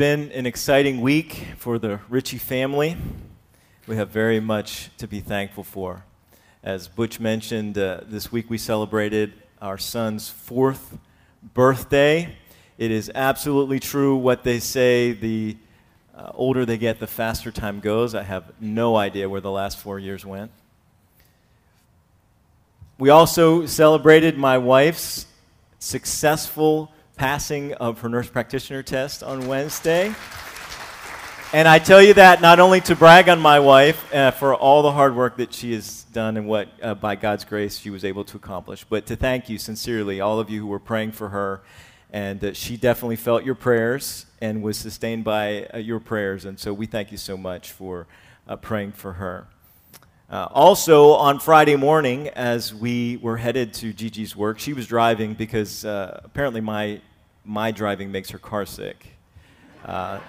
been an exciting week for the Ritchie family. We have very much to be thankful for. As Butch mentioned, uh, this week we celebrated our son's fourth birthday. It is absolutely true what they say the uh, older they get, the faster time goes. I have no idea where the last four years went. We also celebrated my wife's successful passing of her nurse practitioner test on Wednesday. And I tell you that not only to brag on my wife uh, for all the hard work that she has done and what, uh, by God's grace, she was able to accomplish, but to thank you sincerely, all of you who were praying for her. And uh, she definitely felt your prayers and was sustained by uh, your prayers. And so we thank you so much for uh, praying for her. Uh, also, on Friday morning, as we were headed to Gigi's work, she was driving because apparently my, my driving makes her car sick. Uh,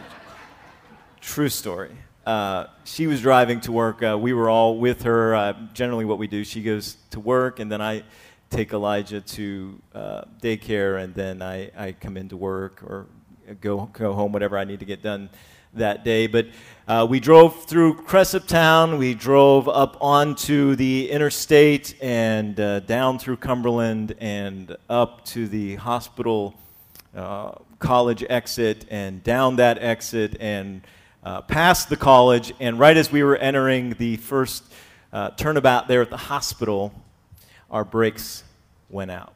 true story. Uh, she was driving to work. Uh, we were all with her. Uh, generally, what we do, she goes to work, and then I take Elijah to daycare, and then I, I come into work or go, go home, whatever I need to get done that day. But uh, we drove through Cressup Town. We drove up onto the interstate and uh, down through Cumberland and up to the hospital uh, college exit and down that exit and uh, past the college. And right as we were entering the first uh, turnabout there at the hospital, our brakes went out.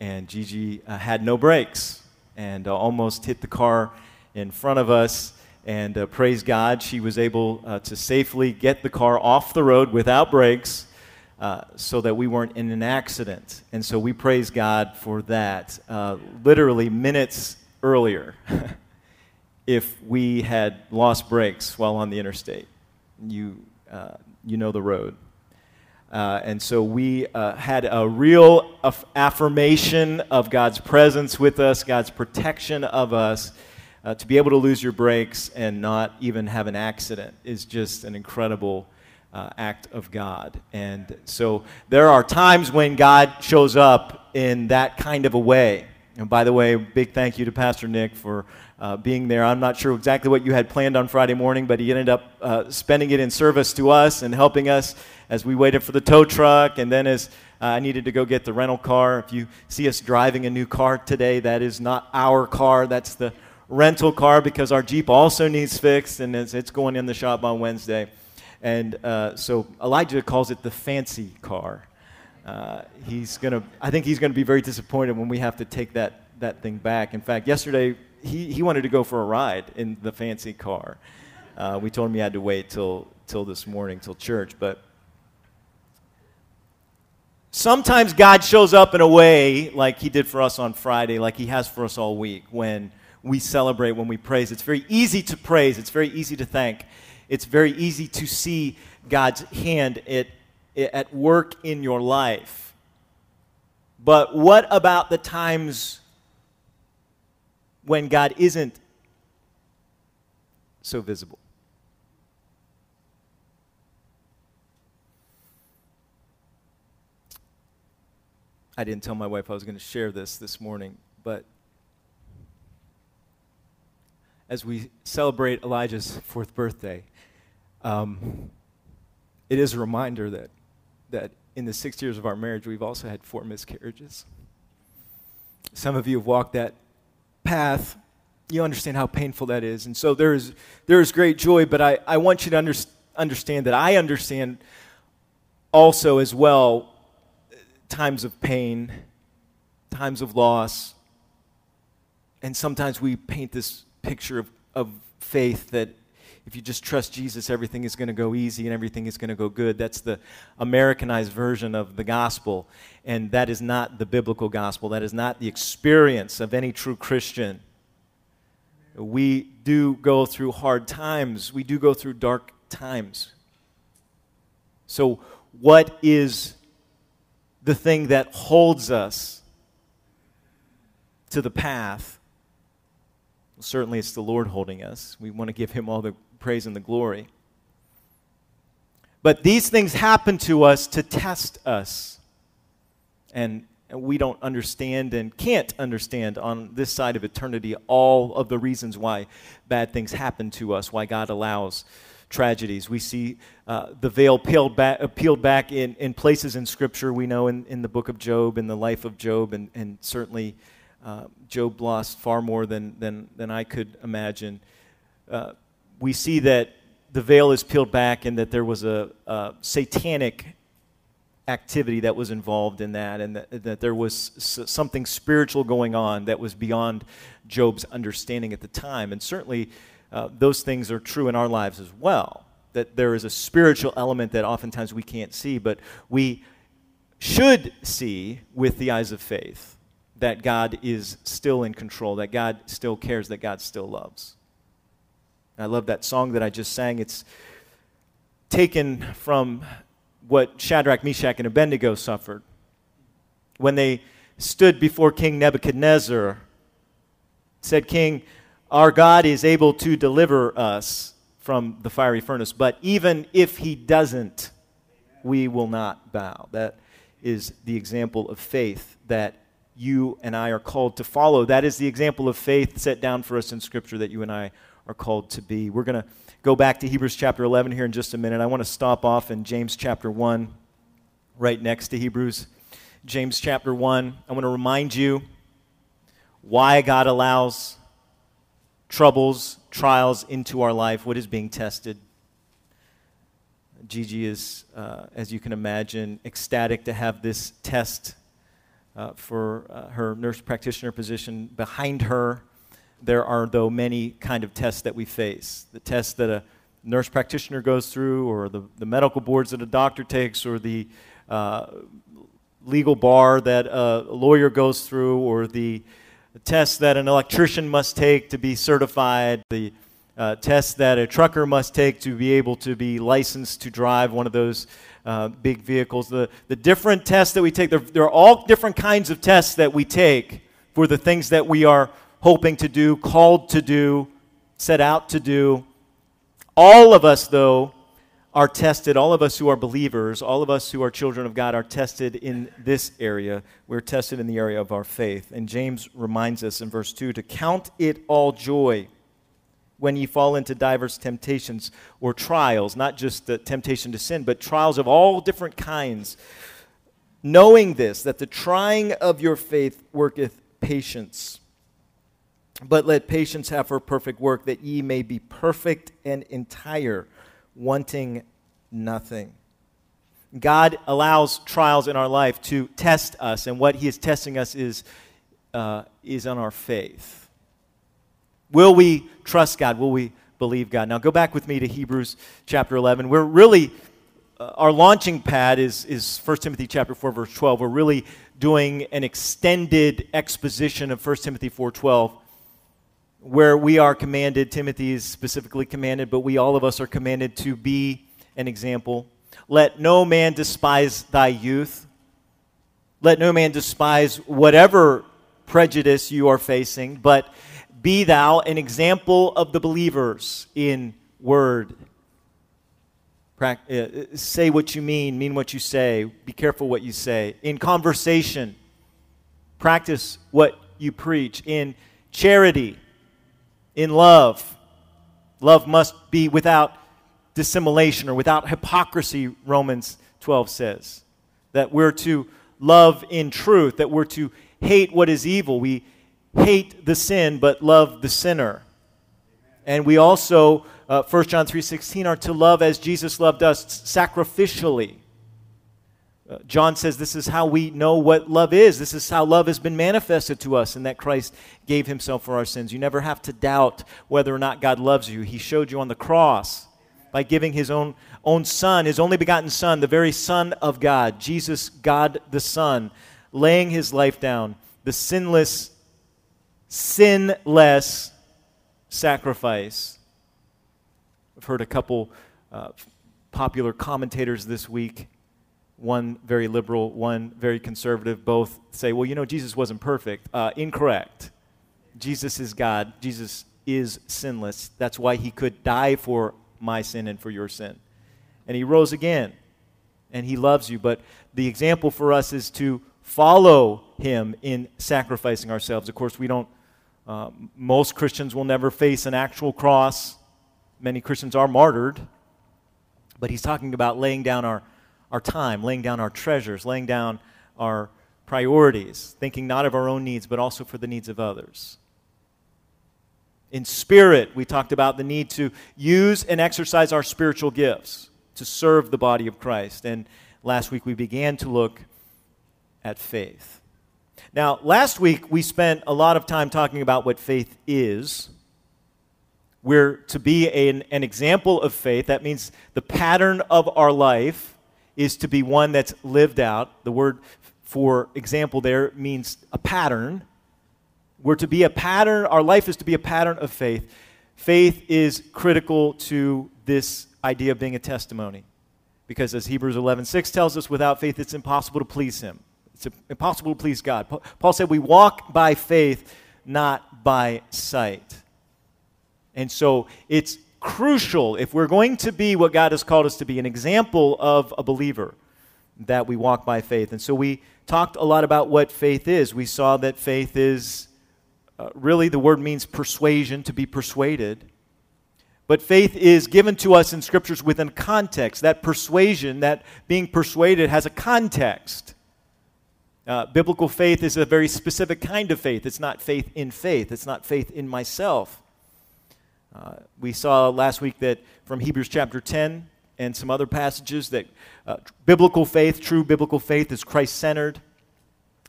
And Gigi uh, had no brakes and almost hit the car in front of us. And uh, praise God, she was able uh, to safely get the car off the road without brakes uh, so that we weren't in an accident. And so we praise God for that. Uh, literally minutes earlier, if we had lost brakes while on the interstate, you, uh, you know the road. Uh, and so we had a real aff- affirmation of God's presence with us, God's protection of us uh, to be able to lose your brakes and not even have an accident is just an incredible uh, act of God. And so there are times when God shows up in that kind of a way. And by the way, big thank you to Pastor Nick for uh, being there. I'm not sure exactly what you had planned on Friday morning, but he ended up uh, spending it in service to us and helping us as we waited for the tow truck and then as uh, I needed to go get the rental car. If you see us driving a new car today, that is not our car, that's the rental car because our Jeep also needs fixed and it's, it's going in the shop on Wednesday. And uh, so Elijah calls it the fancy car. Uh, he's gonna, I think he's going to be very disappointed when we have to take that, that thing back. In fact, yesterday he, he wanted to go for a ride in the fancy car. Uh, we told him he had to wait till, till this morning, till church. But sometimes God shows up in a way like he did for us on Friday, like he has for us all week, when we celebrate, when we praise. It's very easy to praise, it's very easy to thank, it's very easy to see God's hand at, at work in your life. But what about the times when God isn't so visible? I didn't tell my wife I was going to share this this morning, but as we celebrate Elijah's fourth birthday, um, it is a reminder that, that in the six years of our marriage, we've also had four miscarriages. Some of you have walked that path. You understand how painful that is. And so there is, there is great joy, but I, I want you to under, understand that I understand also as well times of pain, times of loss. And sometimes we paint this picture of, of faith that if you just trust Jesus, everything is going to go easy and everything is going to go good. That's the Americanized version of the gospel. And that is not the biblical gospel. That is not the experience of any true Christian. We do go through hard times, we do go through dark times. So, what is the thing that holds us to the path certainly it's the Lord holding us. We want to give him all the praise and the glory. But these things happen to us to test us. And we don't understand and can't understand on this side of eternity all of the reasons why bad things happen to us, why God allows tragedies. We see uh, the veil peeled back, uh, peeled back in, in places in Scripture. We know in, in the book of Job, in the life of Job, and, and certainly uh, Job lost far more than, than, than I could imagine. Uh, we see that the veil is peeled back and that there was a, a satanic activity that was involved in that, and that, that there was something spiritual going on that was beyond Job's understanding at the time. And certainly, uh, those things are true in our lives as well. That there is a spiritual element that oftentimes we can't see, but we should see with the eyes of faith that God is still in control, that God still cares, that God still loves. I love that song that I just sang. It's taken from what Shadrach, Meshach, and Abednego suffered when they stood before King Nebuchadnezzar. Said, King, our God is able to deliver us from the fiery furnace, but even if he doesn't, we will not bow. That is the example of faith that you and I are called to follow. That is the example of faith set down for us in Scripture that you and I are called to be. We're going to go back to Hebrews chapter 11 here in just a minute. I want to stop off in James chapter 1, right next to Hebrews. James chapter 1. I want to remind you why God allows troubles, trials into our life, what is being tested. Gigi is, uh, as you can imagine, ecstatic to have this test uh, for uh, her nurse practitioner position behind her there are, though, many kind of tests that we face. The tests that a nurse practitioner goes through, or the, the medical boards that a doctor takes, or the uh, legal bar that a lawyer goes through, or the tests that an electrician must take to be certified, the uh, tests that a trucker must take to be able to be licensed to drive one of those uh, big vehicles. The, the different tests that we take, there, there are all different kinds of tests that we take for the things that we are hoping to do, called to do, set out to do. All of us, though, are tested. All of us who are believers, all of us who are children of God, are tested in this area. We're tested in the area of our faith. And James reminds us in verse 2 to count it all joy when ye fall into diverse temptations or trials, not just the temptation to sin, but trials of all different kinds. Knowing this, that the trying of your faith worketh patience. But let patience have her perfect work, that ye may be perfect and entire, wanting nothing. God allows trials in our life to test us, and what He is testing us is, uh, is on our faith. Will we trust God? Will we believe God? Now, go back with me to Hebrews chapter 11. We're really, uh, our launching pad is, is 1 Timothy chapter 4, verse 12. We're really doing an extended exposition of 1 Timothy 4.12 where we are commanded, Timothy is specifically commanded, but we all of us are commanded to be an example. Let no man despise thy youth. Let no man despise whatever prejudice you are facing, but be thou an example of the believers in word. Uh, say what you mean, mean what you say, be careful what you say. In conversation, practice what you preach. In charity, in love. Love must be without dissimulation or without hypocrisy, Romans 12 says. That we're to love in truth, that we're to hate what is evil. We hate the sin but love the sinner. And we also, uh, 1 John 3.16, are to love as Jesus loved us sacrificially. John says this is how we know what love is. This is how love has been manifested to us, and that Christ gave himself for our sins. You never have to doubt whether or not God loves you. He showed you on the cross by giving his own, own Son, his only begotten Son, the very Son of God, Jesus, God the Son, laying his life down, the sinless, sinless sacrifice. I've heard a couple uh, popular commentators this week one very liberal, one very conservative, both say, well, you know, Jesus wasn't perfect. Uh, incorrect. Jesus is God. Jesus is sinless. That's why he could die for my sin and for your sin. And he rose again. And he loves you. But the example for us is to follow him in sacrificing ourselves. Of course, we don't, uh, most Christians will never face an actual cross. Many Christians are martyred. But he's talking about laying down our, our time, laying down our treasures, laying down our priorities, thinking not of our own needs, but also for the needs of others. In spirit, we talked about the need to use and exercise our spiritual gifts to serve the body of Christ. And last week we began to look at faith. Now, last week we spent a lot of time talking about what faith is. We're to be an, an example of faith. That means the pattern of our life is to be one that's lived out. The word for example there means a pattern. We're to be a pattern, our life is to be a pattern of faith. Faith is critical to this idea of being a testimony. Because as Hebrews 11:6 tells us, without faith it's impossible to please him. It's impossible to please God. Paul said we walk by faith, not by sight. And so it's crucial if we're going to be what God has called us to be, an example of a believer, that we walk by faith. And so we talked a lot about what faith is. We saw that faith is uh, really the word means persuasion, to be persuaded. But faith is given to us in scriptures within context. That persuasion, that being persuaded, has a context. Uh, biblical faith is a very specific kind of faith. It's not faith in faith, it's not faith in myself. Uh, we saw last week that from Hebrews chapter 10 and some other passages that uh, biblical faith, true biblical faith, is Christ centered,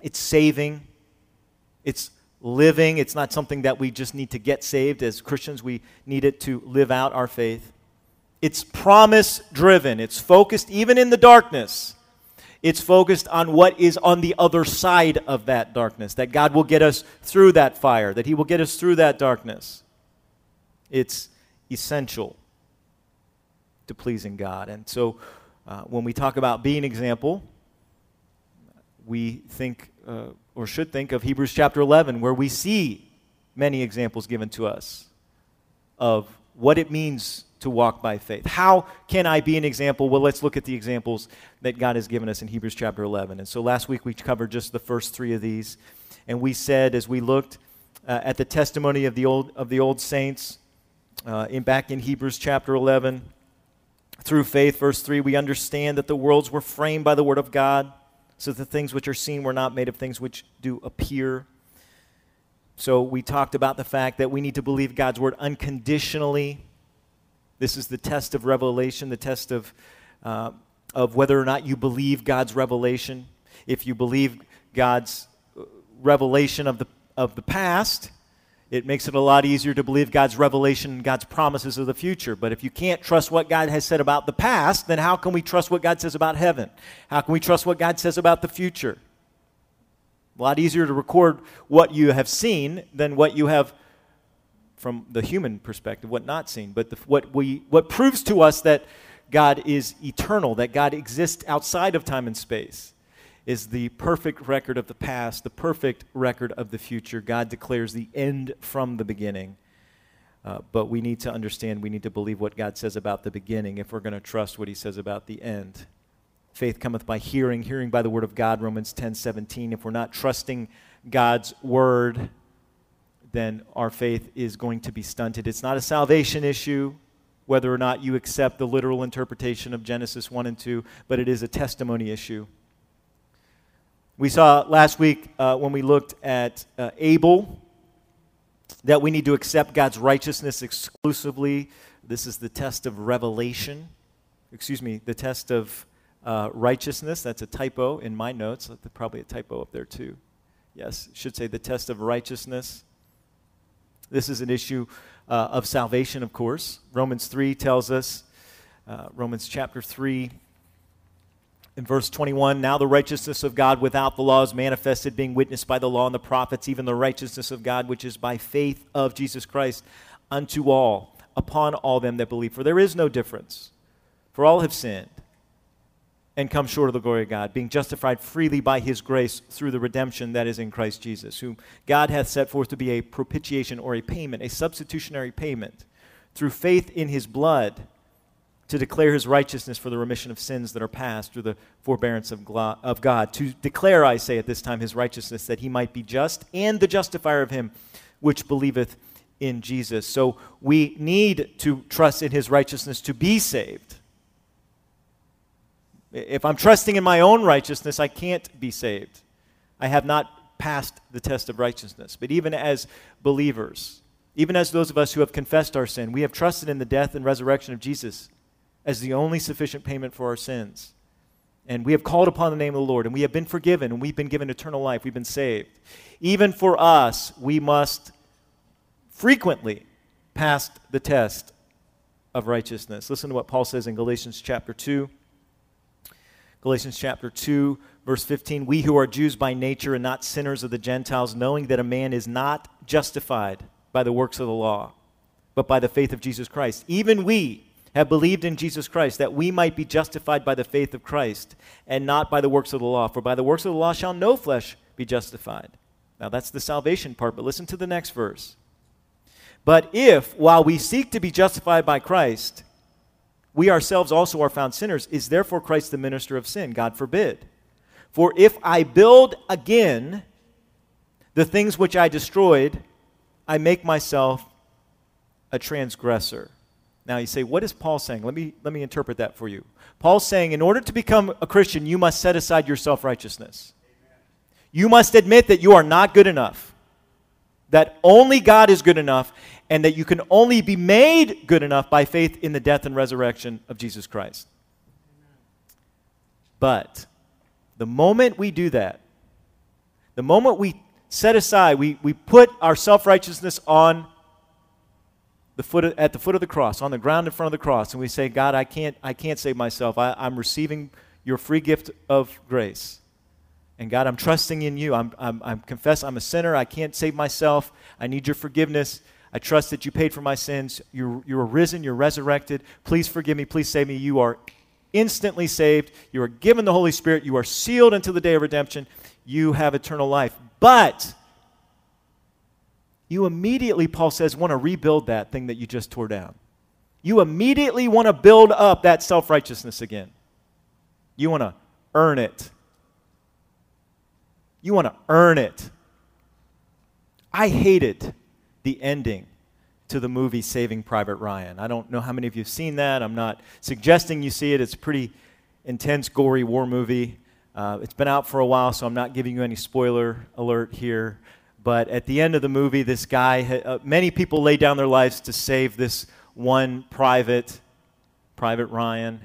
it's saving, it's living. It's not something that we just need to get saved. As Christians, we need it to live out our faith. It's promise driven, it's focused even in the darkness. It's focused on what is on the other side of that darkness, that God will get us through that fire, that He will get us through that darkness. It's essential to pleasing God. And so uh, when we talk about being an example, we think uh, or should think of Hebrews chapter 11, where we see many examples given to us of what it means to walk by faith. How can I be an example? Well, let's look at the examples that God has given us in Hebrews chapter 11. And so last week we covered just the first three of these. And we said, as we looked uh, at the testimony of the old, of the old saints, uh, in, back in Hebrews chapter 11, through faith, verse 3, we understand that the worlds were framed by the word of God so the things which are seen were not made of things which do appear. So we talked about the fact that we need to believe God's word unconditionally. This is the test of revelation, the test of, uh, of whether or not you believe God's revelation. If you believe God's uh, revelation of the, of the past, it makes it a lot easier to believe God's revelation and God's promises of the future. But if you can't trust what God has said about the past, then how can we trust what God says about heaven? How can we trust what God says about the future? A lot easier to record what you have seen than what you have from the human perspective, what not seen. But the, what, we, what proves to us that God is eternal, that God exists outside of time and space is the perfect record of the past, the perfect record of the future. God declares the end from the beginning. Uh, but we need to understand, we need to believe what God says about the beginning if we're going to trust what he says about the end. Faith cometh by hearing, hearing by the word of God, Romans 10 17. If we're not trusting God's word, then our faith is going to be stunted. It's not a salvation issue, whether or not you accept the literal interpretation of Genesis 1 and 2, but it is a testimony issue. We saw last week uh, when we looked at uh, Abel that we need to accept God's righteousness exclusively. This is the test of revelation. Excuse me, the test of uh, righteousness. That's a typo in my notes. Probably a typo up there too. Yes, should say the test of righteousness. This is an issue uh, of salvation, of course. Romans 3 tells us, uh, Romans chapter 3 in verse 21, now the righteousness of God without the law is manifested, being witnessed by the law and the prophets, even the righteousness of God which is by faith of Jesus Christ unto all, upon all them that believe. For there is no difference, for all have sinned and come short of the glory of God, being justified freely by his grace through the redemption that is in Christ Jesus, whom God hath set forth to be a propitiation or a payment, a substitutionary payment, through faith in his blood to declare his righteousness for the remission of sins that are past through the forbearance of, of God. To declare, I say at this time, his righteousness, that he might be just and the justifier of him which believeth in Jesus. So we need to trust in his righteousness to be saved. If I'm trusting in my own righteousness, I can't be saved. I have not passed the test of righteousness. But even as believers, even as those of us who have confessed our sin, we have trusted in the death and resurrection of Jesus as the only sufficient payment for our sins. And we have called upon the name of the Lord, and we have been forgiven, and we've been given eternal life. We've been saved. Even for us, we must frequently pass the test of righteousness. Listen to what Paul says in Galatians chapter 2. Galatians chapter 2, verse 15. We who are Jews by nature and not sinners of the Gentiles, knowing that a man is not justified by the works of the law, but by the faith of Jesus Christ. Even we have believed in Jesus Christ, that we might be justified by the faith of Christ, and not by the works of the law. For by the works of the law shall no flesh be justified. Now that's the salvation part, but listen to the next verse. But if, while we seek to be justified by Christ, we ourselves also are found sinners, is therefore Christ the minister of sin? God forbid. For if I build again the things which I destroyed, I make myself a transgressor. Now you say, what is Paul saying? Let me, let me interpret that for you. Paul's saying, in order to become a Christian, you must set aside your self righteousness. You must admit that you are not good enough, that only God is good enough, and that you can only be made good enough by faith in the death and resurrection of Jesus Christ. But the moment we do that, the moment we set aside, we, we put our self righteousness on the foot of, at the foot of the cross, on the ground in front of the cross, and we say, God, I can't, I can't save myself. I, I'm receiving your free gift of grace. And God, I'm trusting in you. I'm, I'm, I'm confess I'm a sinner. I can't save myself. I need your forgiveness. I trust that you paid for my sins. You're, you're risen. You're resurrected. Please forgive me. Please save me. You are instantly saved. You are given the Holy Spirit. You are sealed until the day of redemption. You have eternal life. But you immediately, Paul says, want to rebuild that thing that you just tore down. You immediately want to build up that self righteousness again. You want to earn it. You want to earn it. I hated the ending to the movie Saving Private Ryan. I don't know how many of you have seen that. I'm not suggesting you see it. It's a pretty intense, gory war movie. Uh, it's been out for a while, so I'm not giving you any spoiler alert here. But at the end of the movie, this guy, uh, many people lay down their lives to save this one private, Private Ryan.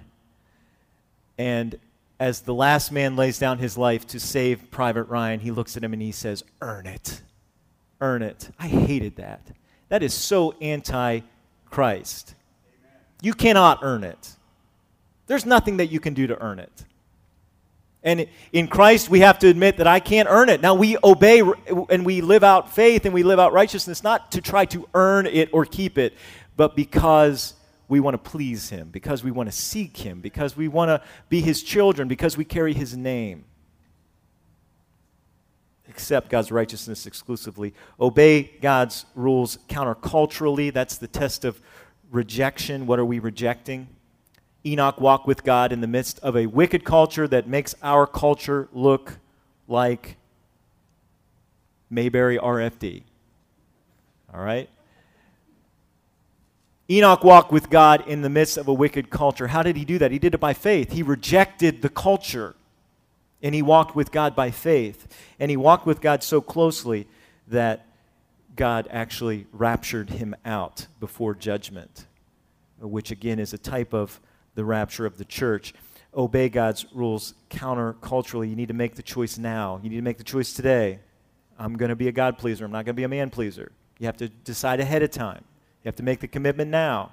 And as the last man lays down his life to save Private Ryan, he looks at him and he says, Earn it. Earn it. I hated that. That is so anti Christ. You cannot earn it. There's nothing that you can do to earn it. And in Christ, we have to admit that I can't earn it. Now, we obey and we live out faith and we live out righteousness not to try to earn it or keep it, but because we want to please Him, because we want to seek Him, because we want to be His children, because we carry His name. Accept God's righteousness exclusively. Obey God's rules counterculturally. That's the test of rejection. What are we rejecting? Enoch walked with God in the midst of a wicked culture that makes our culture look like Mayberry RFD. All right? Enoch walked with God in the midst of a wicked culture. How did he do that? He did it by faith. He rejected the culture and he walked with God by faith. And he walked with God so closely that God actually raptured him out before judgment, which again is a type of the rapture of the church. Obey God's rules counterculturally. You need to make the choice now. You need to make the choice today. I'm going to be a God pleaser. I'm not going to be a man pleaser. You have to decide ahead of time. You have to make the commitment now.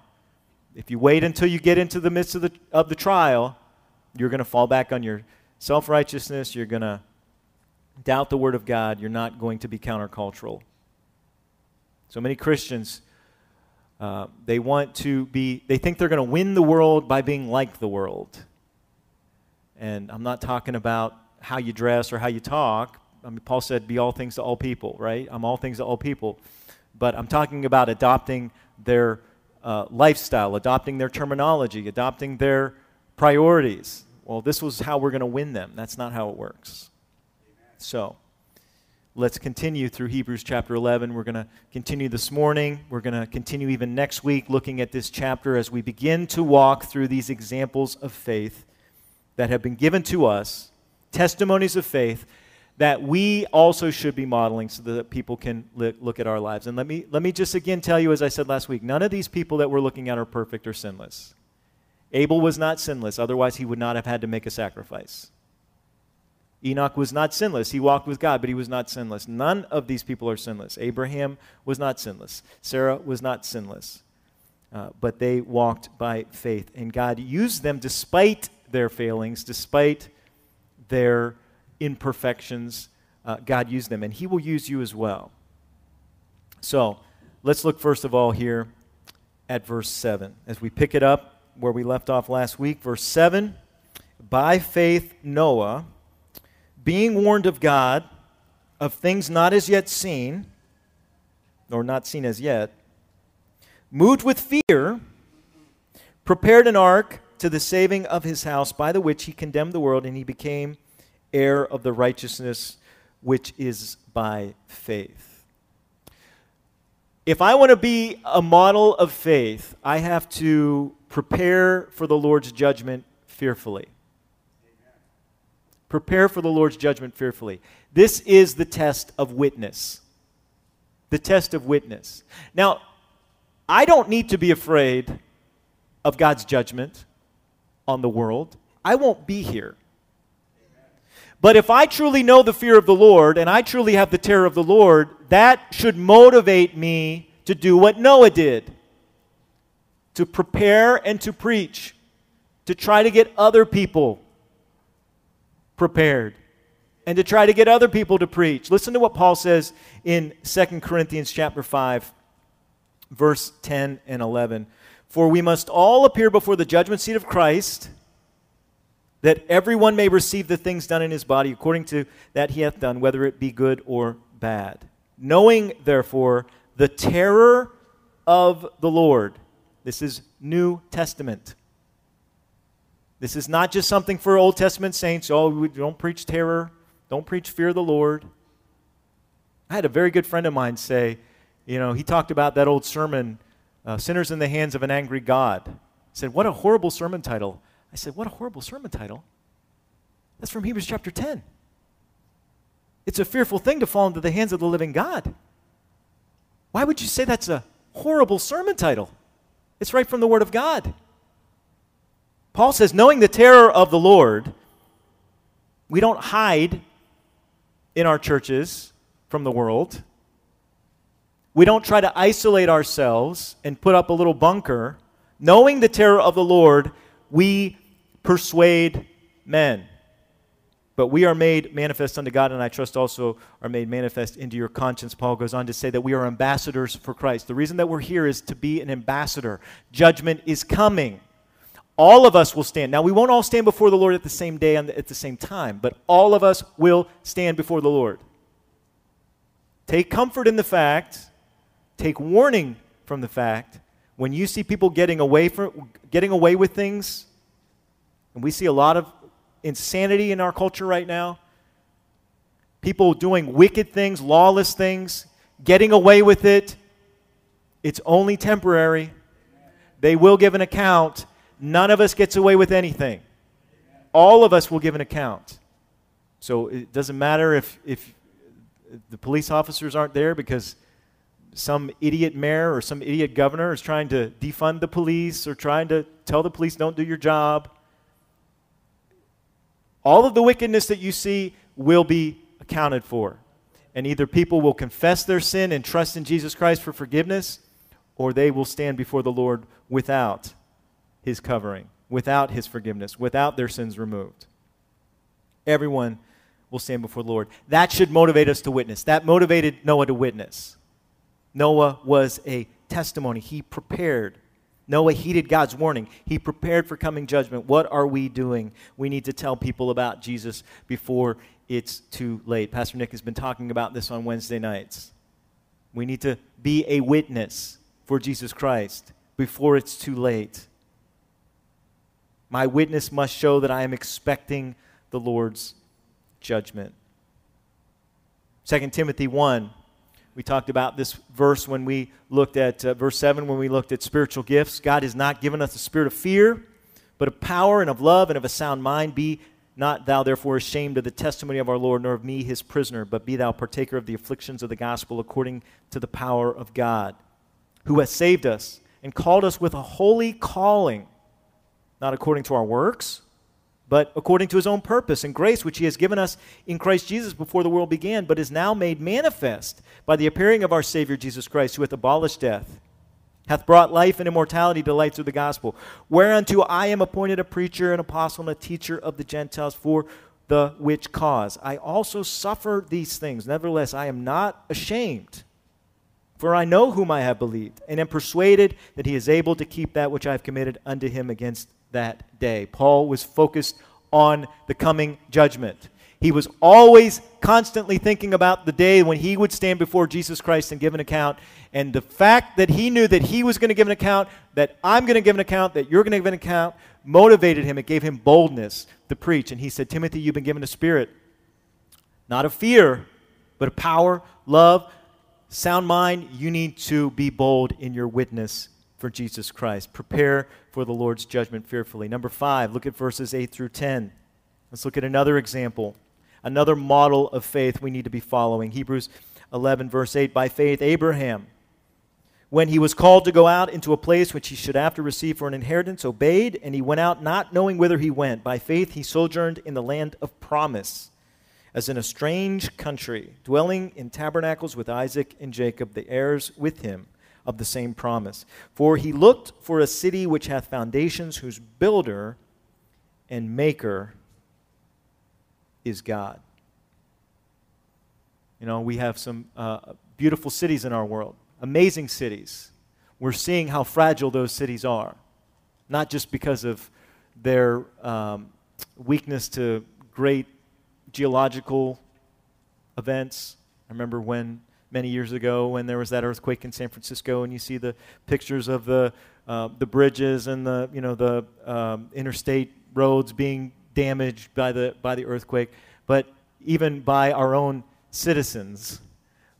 If you wait until you get into the midst of the, of the trial, you're going to fall back on your self righteousness. You're going to doubt the Word of God. You're not going to be countercultural. So many Christians uh, they want to be, they think they're going to win the world by being like the world. And I'm not talking about how you dress or how you talk. I mean, Paul said, be all things to all people, right? I'm all things to all people. But I'm talking about adopting their uh, lifestyle, adopting their terminology, adopting their priorities. Well, this was how we're going to win them. That's not how it works. So, let's continue through Hebrews chapter 11. We're going to continue this morning. We're going to continue even next week looking at this chapter as we begin to walk through these examples of faith that have been given to us, testimonies of faith that we also should be modeling so that people can look at our lives. And let me, let me just again tell you, as I said last week, none of these people that we're looking at are perfect or sinless. Abel was not sinless, otherwise, he would not have had to make a sacrifice. Enoch was not sinless. He walked with God, but he was not sinless. None of these people are sinless. Abraham was not sinless. Sarah was not sinless. Uh, but they walked by faith. And God used them despite their failings, despite their imperfections. Uh, God used them, and He will use you as well. So let's look first of all here at verse 7. As we pick it up where we left off last week, verse 7 By faith, Noah being warned of God of things not as yet seen, or not seen as yet, moved with fear, prepared an ark to the saving of his house, by the which he condemned the world, and he became heir of the righteousness which is by faith. If I want to be a model of faith, I have to prepare for the Lord's judgment fearfully prepare for the Lord's judgment fearfully. This is the test of witness. The test of witness. Now, I don't need to be afraid of God's judgment on the world. I won't be here. But if I truly know the fear of the Lord and I truly have the terror of the Lord, that should motivate me to do what Noah did to prepare and to preach, to try to get other people prepared and to try to get other people to preach. Listen to what Paul says in 2 Corinthians chapter 5 verse 10 and 11. For we must all appear before the judgment seat of Christ that everyone may receive the things done in his body according to that he hath done whether it be good or bad. Knowing therefore the terror of the Lord. This is New Testament. This is not just something for Old Testament saints. Oh, don't preach terror, don't preach fear of the Lord. I had a very good friend of mine say, you know, he talked about that old sermon, uh, Sinners in the Hands of an Angry God. He said, What a horrible sermon title. I said, What a horrible sermon title. That's from Hebrews chapter 10. It's a fearful thing to fall into the hands of the living God. Why would you say that's a horrible sermon title? It's right from the Word of God. Paul says, knowing the terror of the Lord, we don't hide in our churches from the world. We don't try to isolate ourselves and put up a little bunker. Knowing the terror of the Lord, we persuade men. But we are made manifest unto God, and I trust also are made manifest into your conscience. Paul goes on to say that we are ambassadors for Christ. The reason that we're here is to be an ambassador. Judgment is coming. All of us will stand. Now, we won't all stand before the Lord at the same day and at the same time, but all of us will stand before the Lord. Take comfort in the fact, take warning from the fact, when you see people getting away, from, getting away with things, and we see a lot of insanity in our culture right now, people doing wicked things, lawless things, getting away with it, it's only temporary. They will give an account None of us gets away with anything. All of us will give an account. So it doesn't matter if, if the police officers aren't there because some idiot mayor or some idiot governor is trying to defund the police or trying to tell the police don't do your job. All of the wickedness that you see will be accounted for. And either people will confess their sin and trust in Jesus Christ for forgiveness, or they will stand before the Lord without his covering, without his forgiveness, without their sins removed. Everyone will stand before the Lord. That should motivate us to witness. That motivated Noah to witness. Noah was a testimony. He prepared. Noah heeded God's warning. He prepared for coming judgment. What are we doing? We need to tell people about Jesus before it's too late. Pastor Nick has been talking about this on Wednesday nights. We need to be a witness for Jesus Christ before it's too late. My witness must show that I am expecting the Lord's judgment. 2 Timothy 1. We talked about this verse when we looked at uh, verse 7 when we looked at spiritual gifts. God has not given us a spirit of fear, but of power and of love and of a sound mind. Be not thou therefore ashamed of the testimony of our Lord, nor of me his prisoner, but be thou partaker of the afflictions of the gospel according to the power of God, who has saved us and called us with a holy calling, not according to our works, but according to his own purpose and grace, which he has given us in Christ Jesus before the world began, but is now made manifest by the appearing of our Savior Jesus Christ, who hath abolished death hath brought life and immortality to light through the gospel, whereunto I am appointed a preacher, an apostle, and a teacher of the Gentiles for the which cause. I also suffer these things. Nevertheless, I am not ashamed, for I know whom I have believed, and am persuaded that he is able to keep that which I have committed unto him against that day. Paul was focused on the coming judgment. He was always constantly thinking about the day when he would stand before Jesus Christ and give an account. And the fact that he knew that he was going to give an account, that I'm going to give an account, that you're going to give an account, motivated him. It gave him boldness to preach. And he said, Timothy, you've been given a spirit, not of fear, but of power, love, sound mind. You need to be bold in your witness for Jesus Christ. Prepare for the Lord's judgment fearfully. Number five, look at verses 8 through 10. Let's look at another example another model of faith we need to be following. Hebrews 11, verse 8 By faith, Abraham, when he was called to go out into a place which he should after receive for an inheritance, obeyed, and he went out not knowing whither he went. By faith, he sojourned in the land of promise, as in a strange country, dwelling in tabernacles with Isaac and Jacob, the heirs with him of the same promise. For he looked for a city which hath foundations, whose builder and maker is God. You know, we have some uh, beautiful cities in our world, amazing cities. We're seeing how fragile those cities are, not just because of their um, weakness to great geological events. I remember when many years ago when there was that earthquake in San Francisco, and you see the pictures of the uh, the bridges and the you know the um, interstate roads being damaged by the, by the earthquake, but even by our own citizens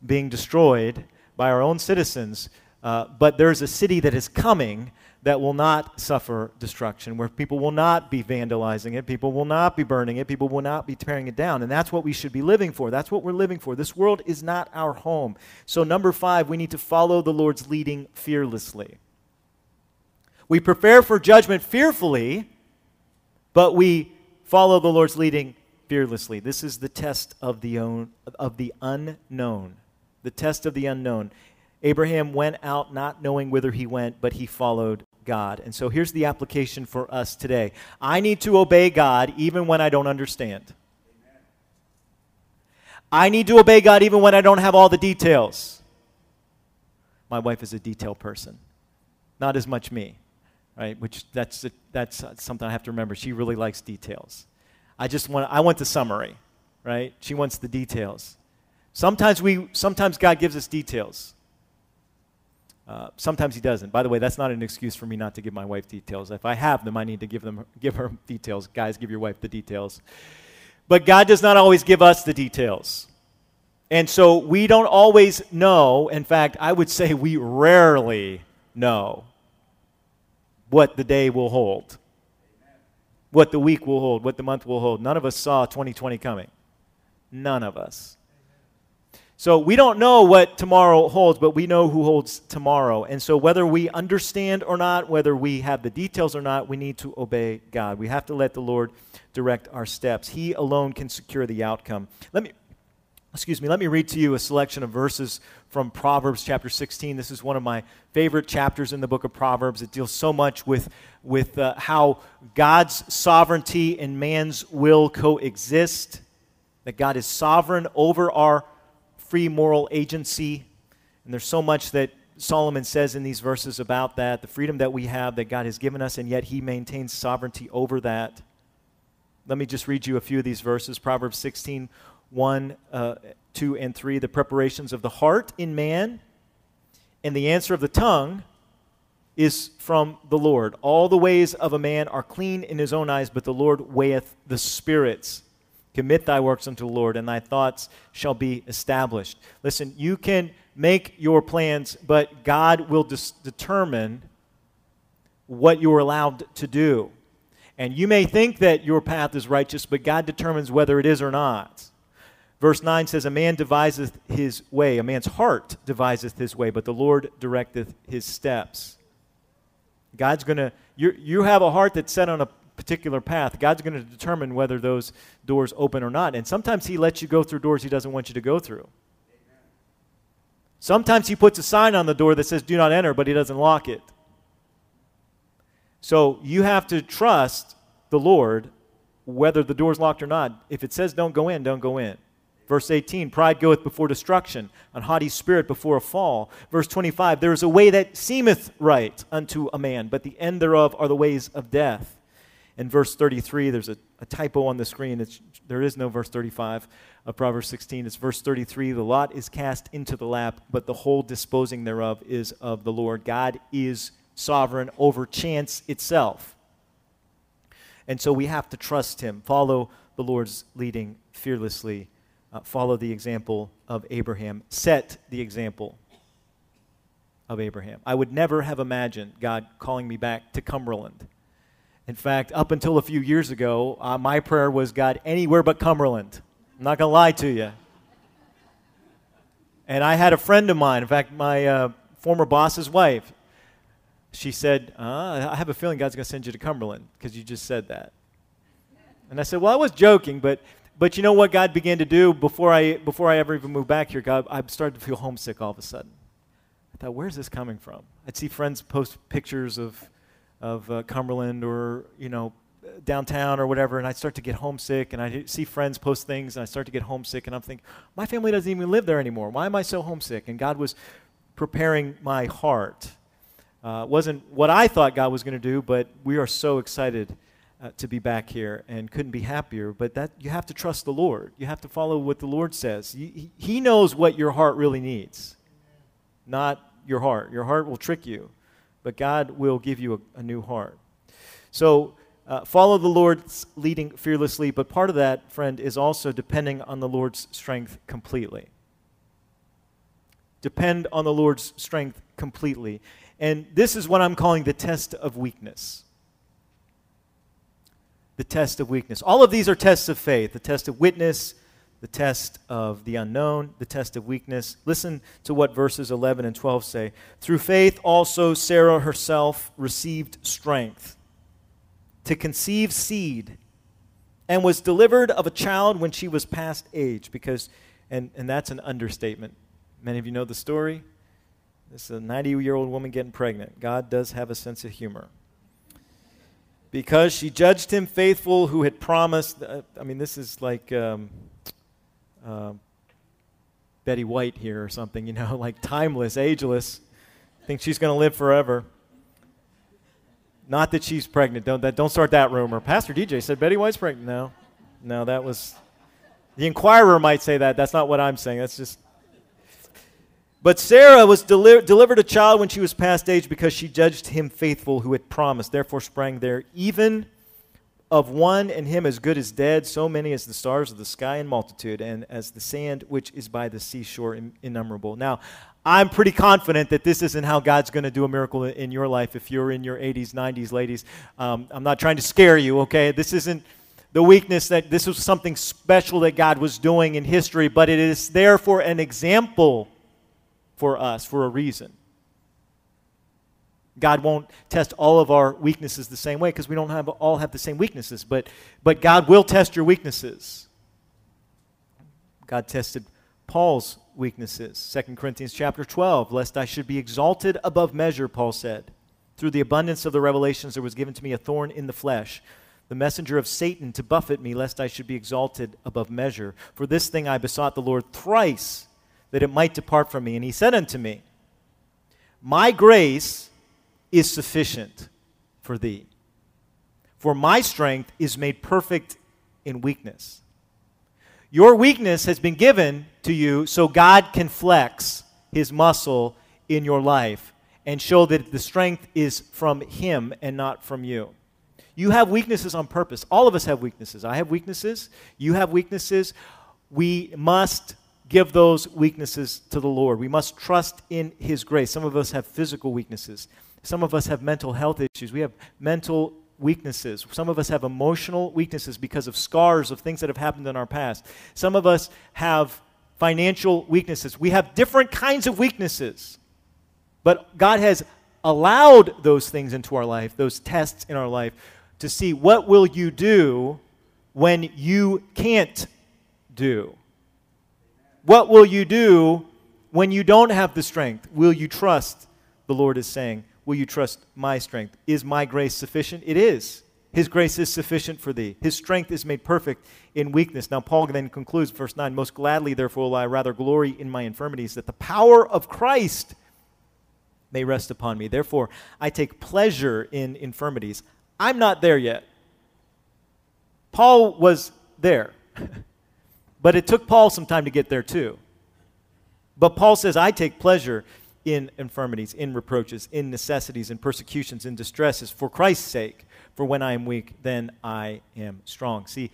being destroyed by our own citizens. Uh, but there's a city that is coming that will not suffer destruction, where people will not be vandalizing it, people will not be burning it, people will not be tearing it down. And that's what we should be living for. That's what we're living for. This world is not our home. So, number five, we need to follow the Lord's leading fearlessly. We prepare for judgment fearfully, but we Follow the Lord's leading fearlessly. This is the test of the, own, of the unknown. The test of the unknown. Abraham went out not knowing whither he went, but he followed God. And so here's the application for us today I need to obey God even when I don't understand. I need to obey God even when I don't have all the details. My wife is a detail person, not as much me right? Which that's, that's something I have to remember. She really likes details. I just want, I want the summary, right? She wants the details. Sometimes we, sometimes God gives us details. Uh, sometimes he doesn't. By the way, that's not an excuse for me not to give my wife details. If I have them, I need to give them, give her details. Guys, give your wife the details. But God does not always give us the details. And so we don't always know. In fact, I would say we rarely know what the day will hold, what the week will hold, what the month will hold. None of us saw 2020 coming. None of us. So we don't know what tomorrow holds, but we know who holds tomorrow. And so whether we understand or not, whether we have the details or not, we need to obey God. We have to let the Lord direct our steps. He alone can secure the outcome. Let me excuse me, let me read to you a selection of verses from Proverbs chapter 16. This is one of my favorite chapters in the book of Proverbs. It deals so much with, with uh, how God's sovereignty and man's will coexist, that God is sovereign over our free moral agency. And there's so much that Solomon says in these verses about that, the freedom that we have that God has given us, and yet he maintains sovereignty over that. Let me just read you a few of these verses. Proverbs 16, 1, uh, 2, and 3, the preparations of the heart in man and the answer of the tongue is from the Lord. All the ways of a man are clean in his own eyes, but the Lord weigheth the spirits. Commit thy works unto the Lord, and thy thoughts shall be established. Listen, you can make your plans, but God will dis- determine what you're allowed to do. And you may think that your path is righteous, but God determines whether it is or not. Verse 9 says, A man deviseth his way, a man's heart deviseth his way, but the Lord directeth his steps. God's going to, you have a heart that's set on a particular path. God's going to determine whether those doors open or not. And sometimes He lets you go through doors He doesn't want you to go through. Sometimes He puts a sign on the door that says, Do not enter, but He doesn't lock it. So you have to trust the Lord whether the door's locked or not. If it says don't go in, don't go in. Verse 18, pride goeth before destruction, an haughty spirit before a fall. Verse 25, there is a way that seemeth right unto a man, but the end thereof are the ways of death. In verse 33, there's a, a typo on the screen. It's, there is no verse 35 of Proverbs 16. It's verse 33 the lot is cast into the lap, but the whole disposing thereof is of the Lord. God is sovereign over chance itself. And so we have to trust him, follow the Lord's leading fearlessly uh, follow the example of Abraham, set the example of Abraham. I would never have imagined God calling me back to Cumberland. In fact, up until a few years ago, uh, my prayer was God, anywhere but Cumberland. I'm not going to lie to you. And I had a friend of mine, in fact, my uh, former boss's wife, she said, uh, I have a feeling God's going to send you to Cumberland because you just said that. And I said, Well, I was joking, but but you know what God began to do before I, before I ever even moved back here? God, I started to feel homesick all of a sudden. I thought, where's this coming from? I'd see friends post pictures of, of uh, Cumberland or, you know, downtown or whatever, and I'd start to get homesick, and I'd see friends post things, and I start to get homesick, and I'm thinking, my family doesn't even live there anymore. Why am I so homesick? And God was preparing my heart. Uh, wasn't what I thought God was going to do, but we are so excited uh, to be back here and couldn't be happier. But that you have to trust the Lord. You have to follow what the Lord says. He, he knows what your heart really needs, not your heart. Your heart will trick you, but God will give you a, a new heart. So uh, follow the Lord's leading fearlessly, but part of that, friend, is also depending on the Lord's strength completely. Depend on the Lord's strength completely. And this is what I'm calling the test of weakness the test of weakness. All of these are tests of faith the test of witness, the test of the unknown, the test of weakness. Listen to what verses 11 and 12 say. Through faith, also Sarah herself received strength to conceive seed and was delivered of a child when she was past age. Because, and, and that's an understatement. Many of you know the story. This is a 90 year old woman getting pregnant. God does have a sense of humor because she judged him faithful who had promised. Uh, I mean, this is like um, uh, Betty White here or something, you know, like timeless, ageless. Think she's going to live forever. Not that she's pregnant. Don't, that, don't start that rumor. Pastor DJ said Betty White's pregnant. No, no, that was. The Inquirer might say that. That's not what I'm saying. That's just but Sarah was deli- delivered a child when she was past age because she judged him faithful who had promised. Therefore sprang there even of one and him as good as dead, so many as the stars of the sky in multitude, and as the sand which is by the seashore innumerable. Now, I'm pretty confident that this isn't how God's going to do a miracle in your life if you're in your 80s, 90s, ladies. Um, I'm not trying to scare you, okay? This isn't the weakness that this was something special that God was doing in history, but it is there for an example for us for a reason. God won't test all of our weaknesses the same way because we don't have, all have the same weaknesses, but, but God will test your weaknesses. God tested Paul's weaknesses. 2 Corinthians chapter 12, lest I should be exalted above measure, Paul said. Through the abundance of the revelations, there was given to me a thorn in the flesh, the messenger of Satan to buffet me, lest I should be exalted above measure. For this thing I besought the Lord thrice that it might depart from me. And he said unto me, My grace is sufficient for thee, for my strength is made perfect in weakness. Your weakness has been given to you so God can flex his muscle in your life. and show that the strength is from Him and not from you. You have weaknesses on purpose. All of us have weaknesses. I have weaknesses. You have weaknesses. We must give those weaknesses to the Lord. We must trust in His grace. Some of us have physical weaknesses. Some of us have mental health issues. We have mental weaknesses. Some of us have emotional weaknesses because of scars of things that have happened in our past. Some of us have financial weaknesses. We have different kinds of weaknesses. But God has allowed those things into our life, those tests in our life, to see what will you do when you can't do? What will you do when you don't have the strength? Will you trust, the Lord is saying, will you trust my strength? Is my grace sufficient? It is. His grace is sufficient for thee. His strength is made perfect in weakness. Now, Paul then concludes, verse 9 Most gladly, therefore, will I rather glory in my infirmities, that the power of Christ may rest upon me. Therefore, I take pleasure in infirmities. I'm not there yet. Paul was there, but it took Paul some time to get there too. But Paul says, I take pleasure in infirmities, in reproaches, in necessities, in persecutions, in distresses, for Christ's sake. For when I am weak, then I am strong. See,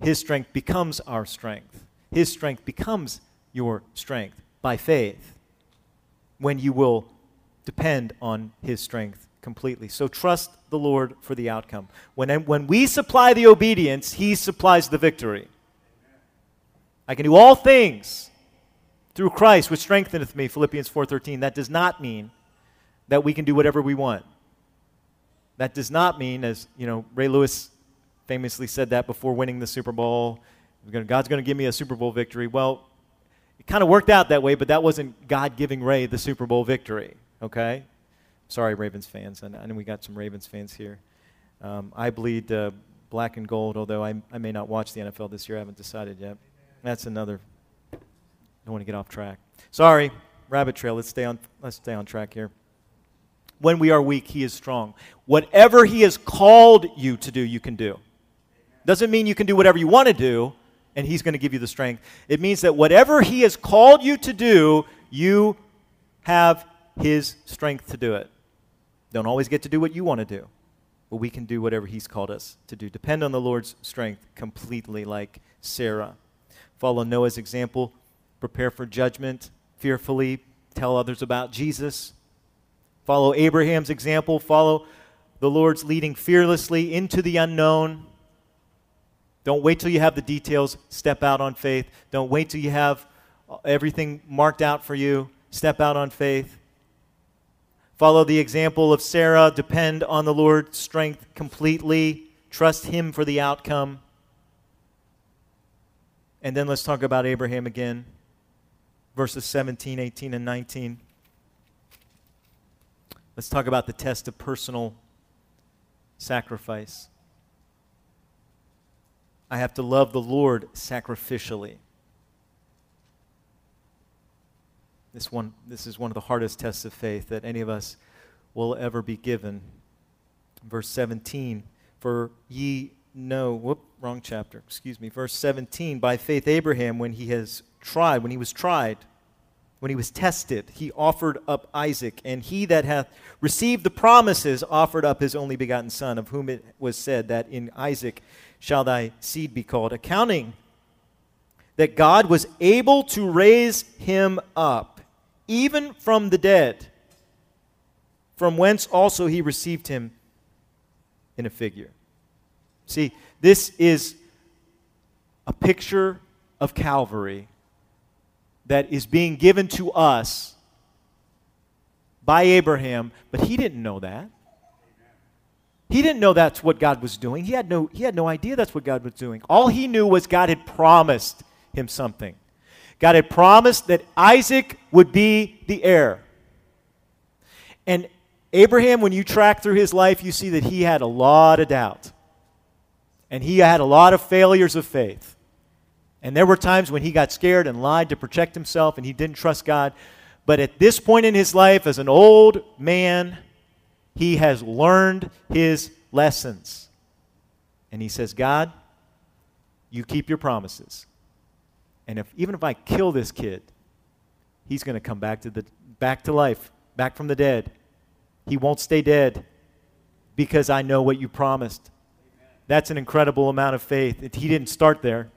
his strength becomes our strength. His strength becomes your strength by faith when you will depend on His strength completely. So trust the Lord for the outcome. When, when we supply the obedience, He supplies the victory. I can do all things through Christ, which strengtheneth me, Philippians 4.13. That does not mean that we can do whatever we want. That does not mean, as you know, Ray Lewis famously said that before winning the Super Bowl, God's going to give me a Super Bowl victory. Well, it kind of worked out that way, but that wasn't God giving Ray the Super Bowl victory okay? Sorry, Ravens fans. I know we got some Ravens fans here. Um, I bleed uh, black and gold, although I, I may not watch the NFL this year. I haven't decided yet. That's another. I don't want to get off track. Sorry, rabbit trail. Let's stay on. Let's stay on track here. When we are weak, He is strong. Whatever He has called you to do, you can do. Doesn't mean you can do whatever you want to do, and He's going to give you the strength. It means that whatever He has called you to do, you have his strength to do it. Don't always get to do what you want to do, but we can do whatever He's called us to do. Depend on the Lord's strength completely, like Sarah. Follow Noah's example, prepare for judgment fearfully, tell others about Jesus. Follow Abraham's example, follow the Lord's leading fearlessly into the unknown. Don't wait till you have the details, step out on faith. Don't wait till you have everything marked out for you, step out on faith. Follow the example of Sarah. Depend on the Lord's strength completely. Trust Him for the outcome. And then let's talk about Abraham again. Verses 17, 18, and 19. Let's talk about the test of personal sacrifice. I have to love the Lord sacrificially. This, one, this is one of the hardest tests of faith that any of us will ever be given. Verse 17, for ye know, whoop, wrong chapter, excuse me. Verse 17, by faith Abraham, when he has tried, when he was tried, when he was tested, he offered up Isaac, and he that hath received the promises offered up his only begotten son, of whom it was said that in Isaac shall thy seed be called, accounting that God was able to raise him up even from the dead, from whence also he received him in a figure. See, this is a picture of Calvary that is being given to us by Abraham, but he didn't know that. He didn't know that's what God was doing. He had no, he had no idea that's what God was doing. All he knew was God had promised him something. God had promised that Isaac would be the heir. And Abraham, when you track through his life, you see that he had a lot of doubt. And he had a lot of failures of faith. And there were times when he got scared and lied to protect himself and he didn't trust God. But at this point in his life, as an old man, he has learned his lessons. And he says, God, you keep your promises. And if, even if I kill this kid, he's going to come back to, the, back to life, back from the dead. He won't stay dead because I know what you promised. That's an incredible amount of faith. He didn't start there.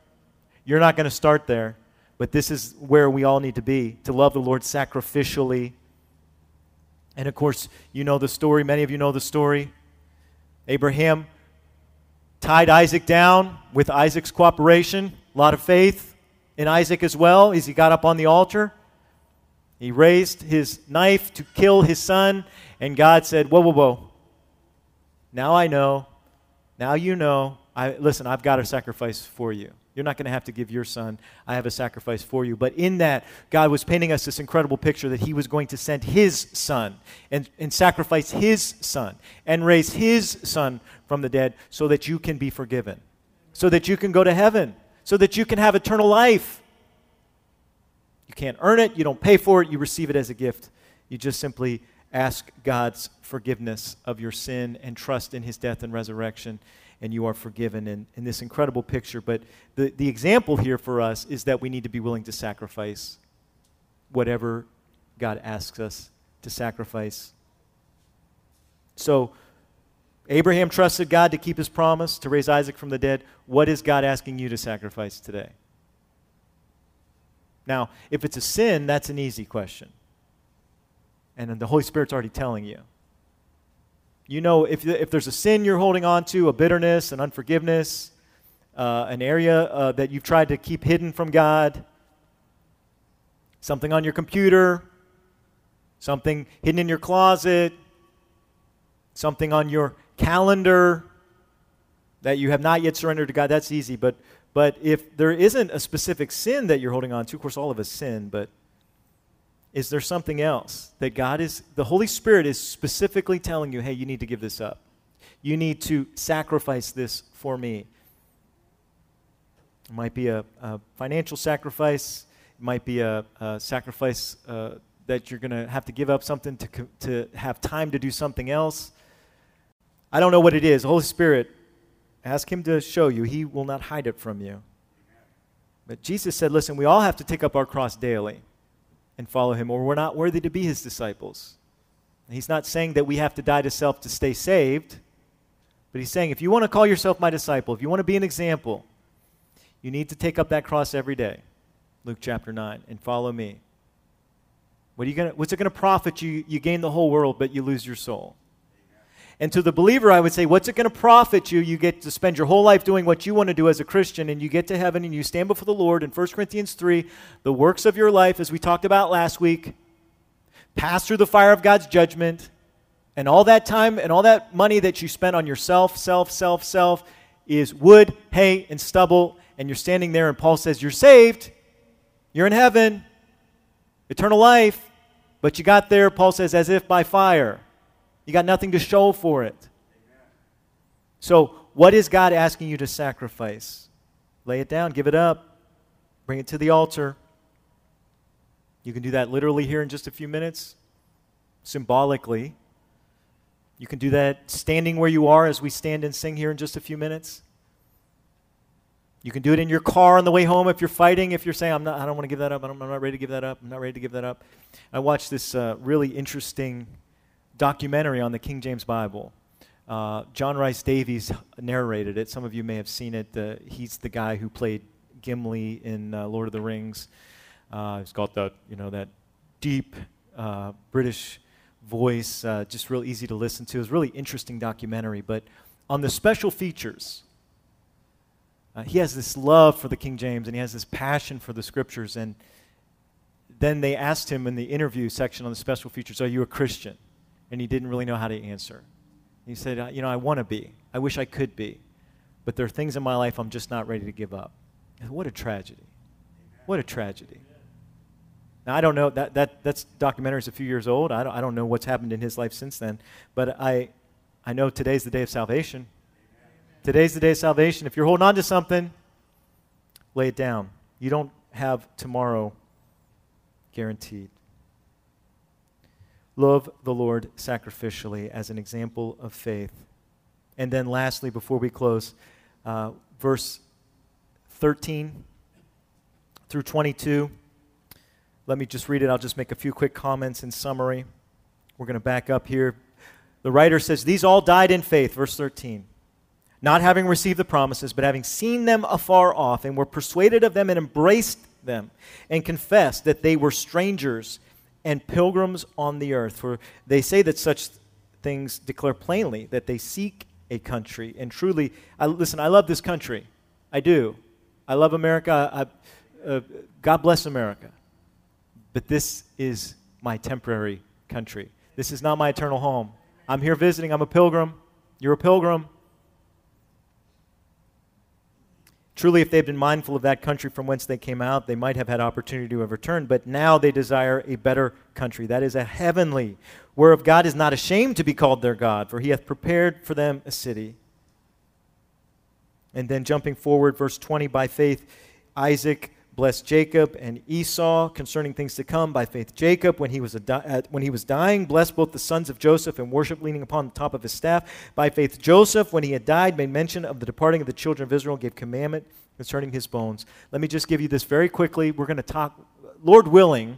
You're not going to start there, but this is where we all need to be to love the Lord sacrificially. And of course, you know the story. Many of you know the story. Abraham tied Isaac down with Isaac's cooperation. A lot of faith in Isaac as well as he got up on the altar. He raised his knife to kill his son, and God said, Whoa, whoa, whoa. Now I know. Now you know. I, listen, I've got a sacrifice for you. You're not going to have to give your son. I have a sacrifice for you. But in that, God was painting us this incredible picture that He was going to send His son and, and sacrifice His son and raise His son from the dead so that you can be forgiven, so that you can go to heaven, so that you can have eternal life. You can't earn it, you don't pay for it, you receive it as a gift. You just simply ask God's forgiveness of your sin and trust in His death and resurrection and you are forgiven in, in this incredible picture. But the, the example here for us is that we need to be willing to sacrifice whatever God asks us to sacrifice. So, Abraham trusted God to keep his promise to raise Isaac from the dead. What is God asking you to sacrifice today? Now, if it's a sin, that's an easy question. And then the Holy Spirit's already telling you. You know, if, if there's a sin you're holding on to, a bitterness, an unforgiveness, uh, an area uh, that you've tried to keep hidden from God, something on your computer, something hidden in your closet, something on your calendar that you have not yet surrendered to God, that's easy. But, but if there isn't a specific sin that you're holding on to, of course, all of us sin, but is there something else that God is, the Holy Spirit is specifically telling you, hey, you need to give this up? You need to sacrifice this for me. It might be a, a financial sacrifice, it might be a, a sacrifice uh, that you're going to have to give up something to, to have time to do something else. I don't know what it is. Holy Spirit, ask Him to show you. He will not hide it from you. But Jesus said, listen, we all have to take up our cross daily and follow him, or we're not worthy to be his disciples. he's not saying that we have to die to self to stay saved, but he's saying if you want to call yourself my disciple, if you want to be an example, you need to take up that cross every day. Luke chapter 9, and follow me. What are you gonna, what's it going to profit you? You gain the whole world, but you lose your soul. And to the believer, I would say, what's it going to profit you? You get to spend your whole life doing what you want to do as a Christian, and you get to heaven and you stand before the Lord in 1 Corinthians 3. The works of your life, as we talked about last week, pass through the fire of God's judgment. And all that time and all that money that you spent on yourself, self, self, self, is wood, hay, and stubble. And you're standing there, and Paul says, You're saved. You're in heaven, eternal life. But you got there, Paul says, as if by fire. You got nothing to show for it. So, what is God asking you to sacrifice? Lay it down, give it up, bring it to the altar. You can do that literally here in just a few minutes, symbolically. You can do that standing where you are as we stand and sing here in just a few minutes. You can do it in your car on the way home if you're fighting, if you're saying, I'm not, I don't want to give that up, I'm not ready to give that up, I'm not ready to give that up. I watched this uh, really interesting documentary on the King James Bible. Uh, John Rhys-Davies narrated it. Some of you may have seen it. Uh, he's the guy who played Gimli in uh, Lord of the Rings. Uh, he's got that, you know, that deep uh, British voice, uh, just real easy to listen to. It was a really interesting documentary. But on the special features, he has this love for the King James and he has this passion for the scriptures. And then they asked him in the interview section on the special features, Are you a Christian? And he didn't really know how to answer. He said, You know, I want to be. I wish I could be. But there are things in my life I'm just not ready to give up. What a tragedy. What a tragedy. Now, I don't know, that, that that's documentary's a few years old. I don't, I don't know what's happened in his life since then. But I, I know today's the day of salvation. Today's the day of salvation. If you're holding on to something, lay it down. You don't have tomorrow guaranteed. Love the Lord sacrificially as an example of faith. And then, lastly, before we close, uh, verse 13 through 22. Let me just read it. I'll just make a few quick comments in summary. We're going to back up here. The writer says, These all died in faith, verse 13, not having received the promises, but having seen them afar off, and were persuaded of them and embraced them, and confessed that they were strangers and pilgrims on the earth. For they say that such things declare plainly that they seek a country. And truly, I, listen, I love this country. I do. I love America. I, uh, God bless America. But this is my temporary country. This is not my eternal home. I'm here visiting. I'm a pilgrim. You're a pilgrim. Truly, if they had been mindful of that country from whence they came out, they might have had opportunity to have returned. But now they desire a better country, that is, a heavenly, whereof God is not ashamed to be called their God, for he hath prepared for them a city. And then jumping forward, verse 20, by faith, Isaac blessed Jacob and Esau concerning things to come. By faith, Jacob, when he was, di- when he was dying, blessed both the sons of Joseph and worship leaning upon the top of his staff. By faith, Joseph, when he had died, made mention of the departing of the children of Israel, gave commandment concerning his bones. Let me just give you this very quickly. We're going to talk, Lord willing,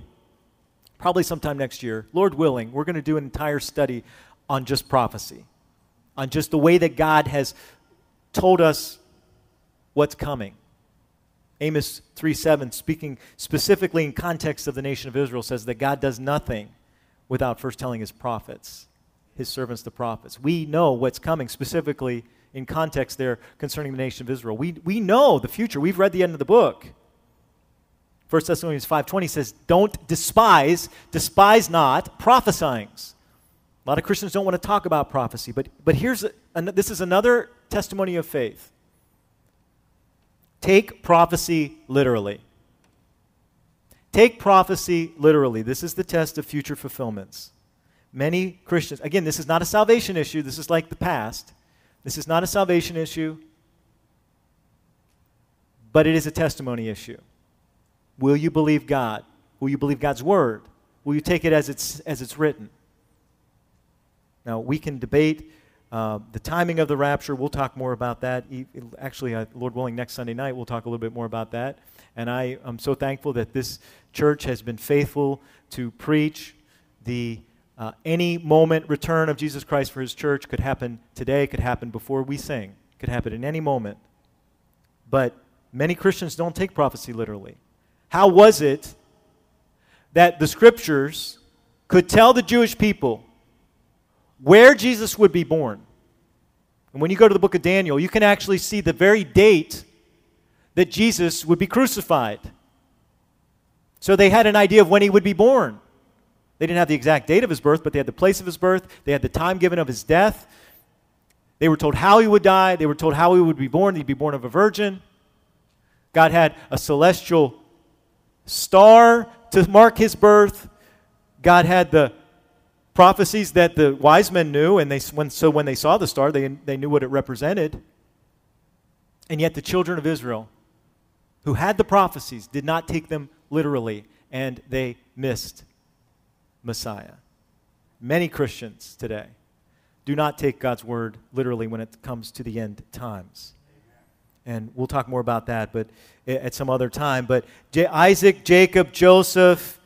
probably sometime next year, Lord willing, we're going to do an entire study on just prophecy, on just the way that God has told us what's coming. Amos 3 7, speaking specifically in context of the nation of Israel, says that God does nothing without first telling his prophets, his servants, the prophets. We know what's coming specifically in context there concerning the nation of Israel. We, we know the future. We've read the end of the book. 1 Thessalonians 5.20 says, don't despise, despise not prophesying. A lot of Christians don't want to talk about prophecy, but, but here's a, this is another testimony of faith. Take prophecy literally. Take prophecy literally. This is the test of future fulfillments. Many Christians, again, this is not a salvation issue. This is like the past. This is not a salvation issue, but it is a testimony issue. Will you believe God? Will you believe God's word? Will you take it as it's, as it's written? Now, we can debate uh, the timing of the rapture, we'll talk more about that. Actually, uh, Lord willing, next Sunday night, we'll talk a little bit more about that. And I am so thankful that this church has been faithful to preach the uh, any moment return of Jesus Christ for his church could happen today, could happen before we sing, could happen in any moment. But many Christians don't take prophecy literally. How was it that the scriptures could tell the Jewish people where Jesus would be born. And when you go to the book of Daniel, you can actually see the very date that Jesus would be crucified. So they had an idea of when he would be born. They didn't have the exact date of his birth, but they had the place of his birth, they had the time given of his death. They were told how he would die, they were told how he would be born. He'd be born of a virgin. God had a celestial star to mark his birth. God had the prophecies that the wise men knew, and they, when, so when they saw the star, they, they knew what it represented. And yet the children of Israel, who had the prophecies, did not take them literally, and they missed Messiah. Many Christians today do not take God's word literally when it comes to the end times. And we'll talk more about that but at some other time. But Isaac, Jacob, Joseph,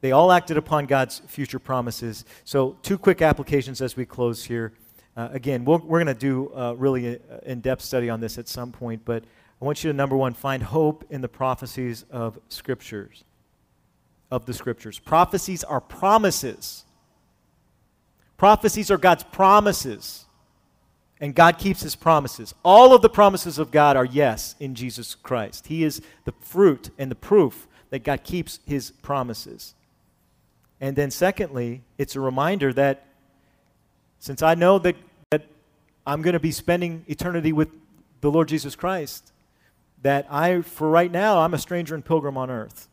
they all acted upon God's future promises. So, two quick applications as we close here. Uh, again, we are going to do a really uh, in depth study on this at some point, but I want you to, number one, find hope in the prophecies of Scriptures. Of the Scriptures. Prophecies are promises. Prophecies are God's promises. And God keeps his promises. All of the promises of God are yes in Jesus Christ. He is the fruit and the proof that God keeps his promises. And then, secondly, it's a reminder that since I know that, that I'm going to be spending eternity with the Lord Jesus Christ, that I, for right now, I'm a stranger and pilgrim on earth.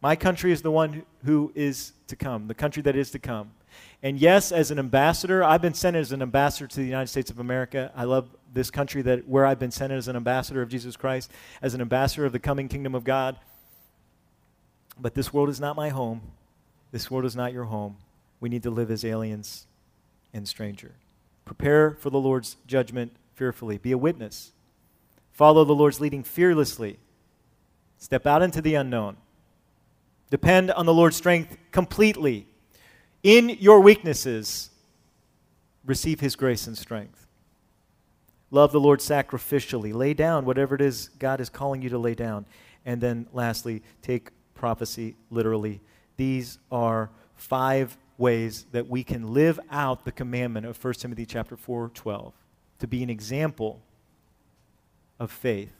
My country is the one who is to come, the country that is to come. And yes, as an ambassador, I've been sent as an ambassador to the United States of America. I love this country that where I've been sent as an ambassador of Jesus Christ, as an ambassador of the coming kingdom of God. But this world is not my home. This world is not your home. We need to live as aliens and stranger. Prepare for the Lord's judgment fearfully. Be a witness. Follow the Lord's leading fearlessly. Step out into the unknown. Depend on the Lord's strength completely. In your weaknesses, receive his grace and strength. Love the Lord sacrificially. Lay down whatever it is God is calling you to lay down. And then lastly, take prophecy literally. These are five ways that we can live out the commandment of 1 Timothy chapter 4, 12, to be an example of faith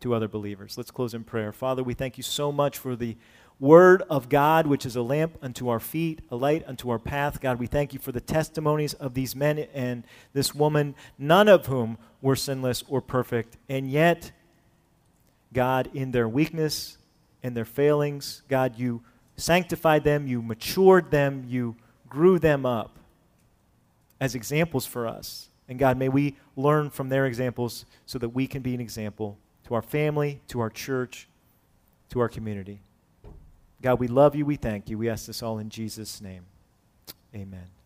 to other believers. Let's close in prayer. Father, we thank you so much for the word of God, which is a lamp unto our feet, a light unto our path. God, we thank you for the testimonies of these men and this woman, none of whom were sinless or perfect. And yet, God, in their weakness and their failings, God, you sanctified them, you matured them, you grew them up as examples for us. And God, may we learn from their examples so that we can be an example to our family, to our church, to our community. God, we love you. We thank you. We ask this all in Jesus' name. Amen.